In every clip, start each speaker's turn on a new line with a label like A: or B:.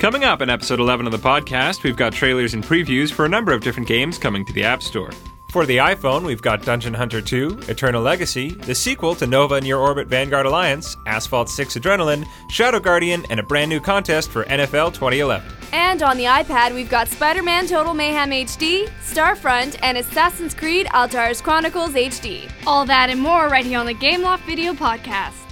A: Coming up in episode 11 of the podcast, we've got trailers and previews for a number of different games coming to the App Store. For the iPhone, we've got Dungeon Hunter 2, Eternal Legacy, the sequel to Nova Near Orbit Vanguard Alliance, Asphalt 6 Adrenaline, Shadow Guardian, and a brand new contest for NFL 2011.
B: And on the iPad, we've got Spider Man Total Mayhem HD, Starfront, and Assassin's Creed Altair's Chronicles HD.
C: All that and more right here on the Gameloft Video Podcast.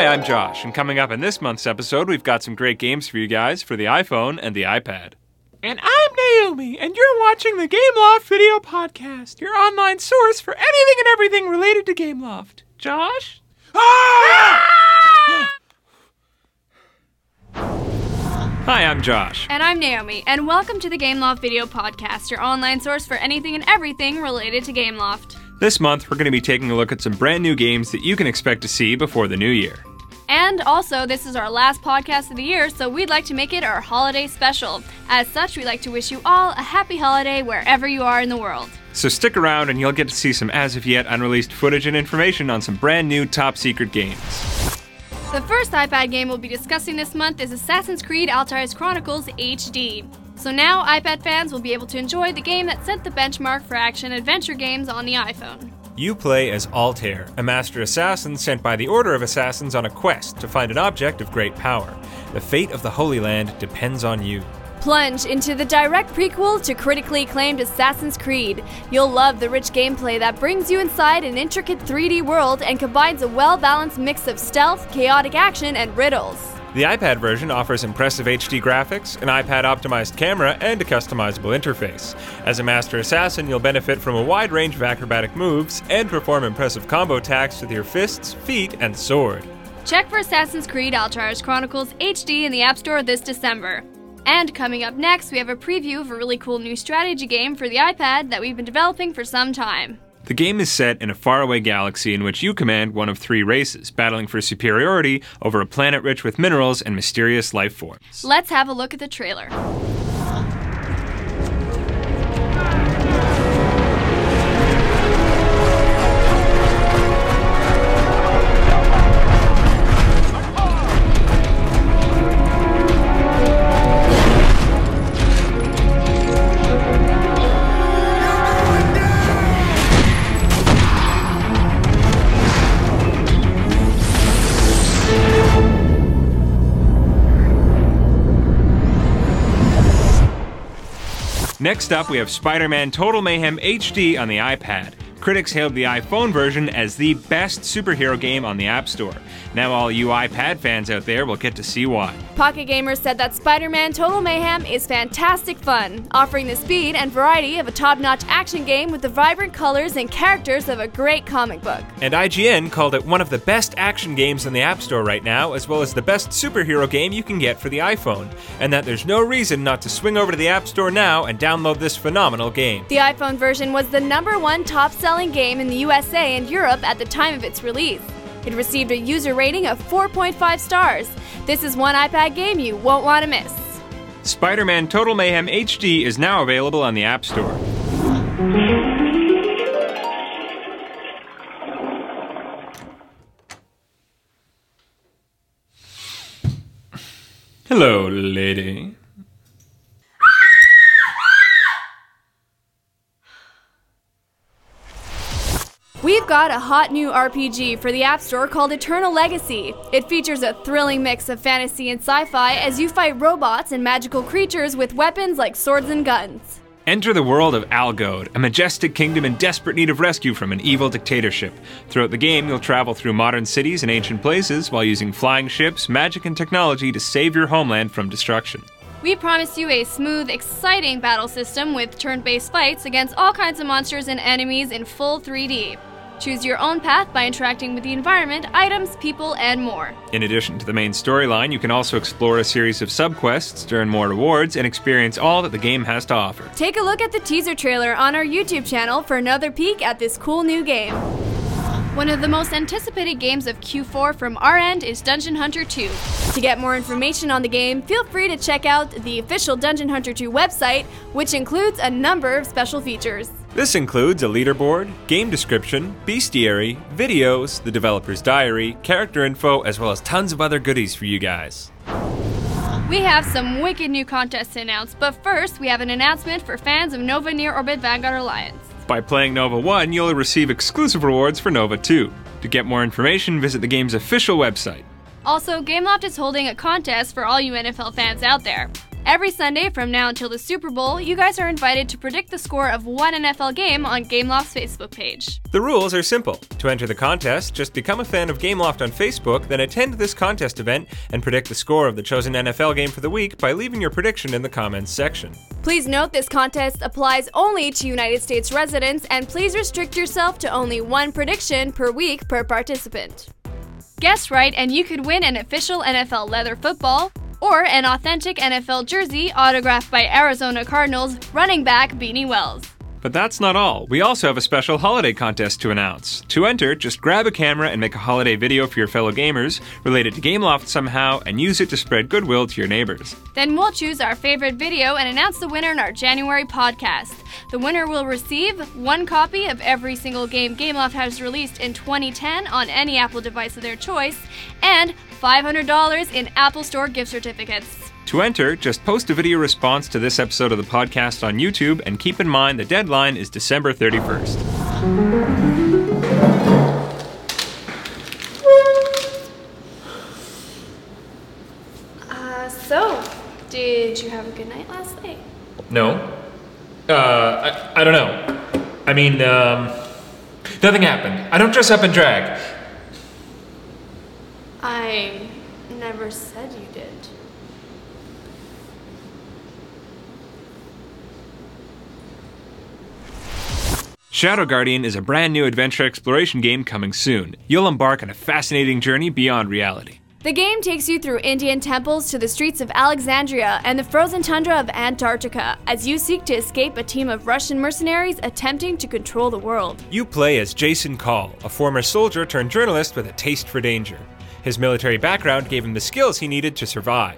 A: Hi, I'm Josh, and coming up in this month's episode, we've got some great games for you guys for the iPhone and the iPad.
D: And I'm Naomi, and you're watching the Gameloft Video Podcast, your online source for anything and everything related to Gameloft. Josh? Ah!
A: Hi, I'm Josh.
C: And I'm Naomi, and welcome to the Gameloft Video Podcast, your online source for anything and everything related to Gameloft.
A: This month, we're going to be taking a look at some brand new games that you can expect to see before the new year.
C: And also, this is our last podcast of the year, so we'd like to make it our holiday special. As such, we'd like to wish you all a happy holiday wherever you are in the world.
A: So stick around and you'll get to see some as of yet unreleased footage and information on some brand new top secret games.
C: The first iPad game we'll be discussing this month is Assassin's Creed Altair's Chronicles HD. So now iPad fans will be able to enjoy the game that set the benchmark for action adventure games on the iPhone.
A: You play as Altair, a master assassin sent by the Order of Assassins on a quest to find an object of great power. The fate of the Holy Land depends on you.
B: Plunge into the direct prequel to critically acclaimed Assassin's Creed. You'll love the rich gameplay that brings you inside an intricate 3D world and combines a well balanced mix of stealth, chaotic action, and riddles.
A: The iPad version offers impressive HD graphics, an iPad optimized camera, and a customizable interface. As a master assassin, you'll benefit from a wide range of acrobatic moves and perform impressive combo attacks with your fists, feet, and sword.
C: Check for Assassin's Creed Altair's Chronicles HD in the App Store this December. And coming up next, we have a preview of a really cool new strategy game for the iPad that we've been developing for some time.
A: The game is set in a faraway galaxy in which you command one of three races, battling for superiority over a planet rich with minerals and mysterious life forms.
C: Let's have a look at the trailer.
A: Next up, we have Spider Man Total Mayhem HD on the iPad. Critics hailed the iPhone version as the best superhero game on the App Store. Now, all you iPad fans out there will get to see why.
B: Pocket Gamer said that Spider Man Total Mayhem is fantastic fun, offering the speed and variety of a top notch action game with the vibrant colors and characters of a great comic book.
A: And IGN called it one of the best action games in the App Store right now, as well as the best superhero game you can get for the iPhone, and that there's no reason not to swing over to the App Store now and download this phenomenal game.
B: The iPhone version was the number one top selling game in the USA and Europe at the time of its release. It received a user rating of 4.5 stars. This is one iPad game you won't want to miss.
A: Spider Man Total Mayhem HD is now available on the App Store. Hello, lady.
B: We've got a hot new RPG for the App Store called Eternal Legacy. It features a thrilling mix of fantasy and sci fi as you fight robots and magical creatures with weapons like swords and guns.
A: Enter the world of Algode, a majestic kingdom in desperate need of rescue from an evil dictatorship. Throughout the game, you'll travel through modern cities and ancient places while using flying ships, magic, and technology to save your homeland from destruction.
C: We promise you a smooth, exciting battle system with turn based fights against all kinds of monsters and enemies in full 3D. Choose your own path by interacting with the environment, items, people, and more.
A: In addition to the main storyline, you can also explore a series of subquests, earn more rewards, and experience all that the game has to offer.
B: Take a look at the teaser trailer on our YouTube channel for another peek at this cool new game.
C: One of the most anticipated games of Q4 from our end is Dungeon Hunter 2.
B: To get more information on the game, feel free to check out the official Dungeon Hunter 2 website, which includes a number of special features.
A: This includes a leaderboard, game description, bestiary, videos, the developer's diary, character info, as well as tons of other goodies for you guys.
C: We have some wicked new contests to announce, but first we have an announcement for fans of Nova Near Orbit Vanguard Alliance.
A: By playing Nova 1, you'll receive exclusive rewards for Nova 2. To get more information, visit the game's official website.
C: Also, Gameloft is holding a contest for all you NFL fans out there. Every Sunday from now until the Super Bowl, you guys are invited to predict the score of one NFL game on Gameloft's Facebook page.
A: The rules are simple. To enter the contest, just become a fan of Gameloft on Facebook, then attend this contest event and predict the score of the chosen NFL game for the week by leaving your prediction in the comments section.
B: Please note this contest applies only to United States residents, and please restrict yourself to only one prediction per week per participant.
C: Guess right, and you could win an official NFL leather football or an authentic NFL jersey autographed by Arizona Cardinals running back Beanie Wells.
A: But that's not all. We also have a special holiday contest to announce. To enter, just grab a camera and make a holiday video for your fellow gamers related to Gameloft somehow and use it to spread goodwill to your neighbors.
C: Then we'll choose our favorite video and announce the winner in our January podcast. The winner will receive one copy of every single game Gameloft has released in 2010 on any Apple device of their choice and $500 in Apple Store gift certificates.
A: To enter, just post a video response to this episode of the podcast on YouTube and keep in mind the deadline is December 31st.
B: Uh, so, did you have a good night last night?
A: No. Uh, I, I don't know. I mean, um, nothing happened. I don't dress up in drag.
B: I never said you did.
A: Shadow Guardian is a brand new adventure exploration game coming soon. You'll embark on a fascinating journey beyond reality.
B: The game takes you through Indian temples to the streets of Alexandria and the frozen tundra of Antarctica as you seek to escape a team of Russian mercenaries attempting to control the world.
A: You play as Jason Call, a former soldier turned journalist with a taste for danger. His military background gave him the skills he needed to survive.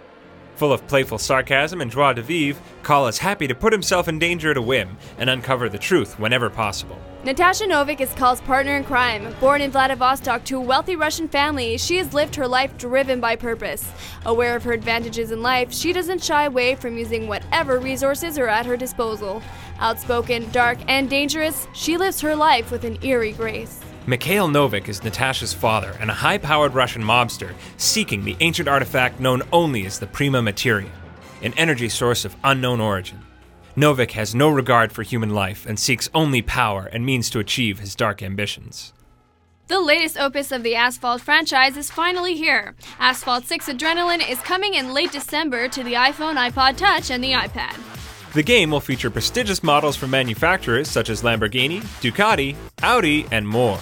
A: Full of playful sarcasm and joie de vivre, Call is happy to put himself in danger at a whim and uncover the truth whenever possible.
B: Natasha Novik is Call's partner in crime. Born in Vladivostok to a wealthy Russian family, she has lived her life driven by purpose. Aware of her advantages in life, she doesn't shy away from using whatever resources are at her disposal. Outspoken, dark, and dangerous, she lives her life with an eerie grace.
A: Mikhail Novik is Natasha's father and a high powered Russian mobster seeking the ancient artifact known only as the Prima Materia, an energy source of unknown origin. Novik has no regard for human life and seeks only power and means to achieve his dark ambitions.
C: The latest opus of the Asphalt franchise is finally here. Asphalt 6 Adrenaline is coming in late December to the iPhone, iPod Touch, and the iPad.
A: The game will feature prestigious models from manufacturers such as Lamborghini, Ducati, Audi, and more.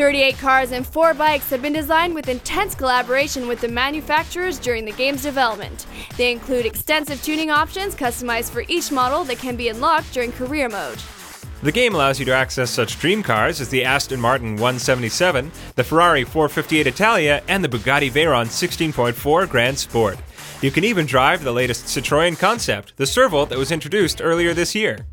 B: 38 cars and 4 bikes have been designed with intense collaboration with the manufacturers during the game's development. They include extensive tuning options customized for each model that can be unlocked during career mode.
A: The game allows you to access such dream cars as the Aston Martin 177, the Ferrari 458 Italia, and the Bugatti Veyron 16.4 Grand Sport. You can even drive the latest Citroën concept, the Survolt that was introduced earlier this year.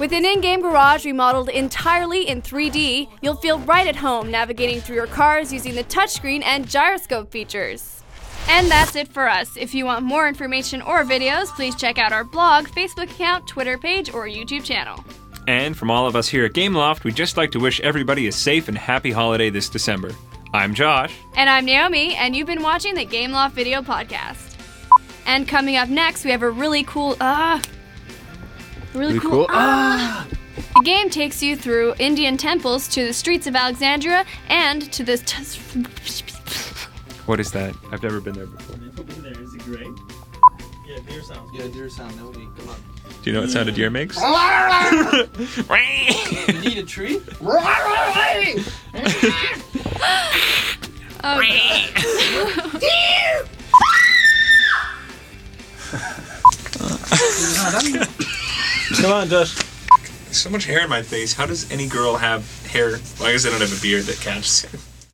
B: With an in game garage remodeled entirely in 3D, you'll feel right at home navigating through your cars using the touchscreen and gyroscope features.
C: And that's it for us. If you want more information or videos, please check out our blog, Facebook account, Twitter page, or YouTube channel.
A: And from all of us here at Gameloft, we'd just like to wish everybody a safe and happy holiday this December. I'm Josh.
C: And I'm Naomi, and you've been watching the Gameloft Video Podcast. And coming up next, we have a really cool, uh, really,
A: Really
C: cool,
A: cool.
C: ah. The game takes you through Indian temples to the streets of Alexandria and to the. T-
A: What is that? I've never been there before.
E: there, is it great? Yeah, deer sounds
F: Yeah, deer sound, Naomi. Come on.
A: Do you know what sound a deer makes?
F: You need a tree?
E: Come on, Josh.
A: so much hair in my face. How does any girl have hair? Well, I guess I don't have a beard that catches.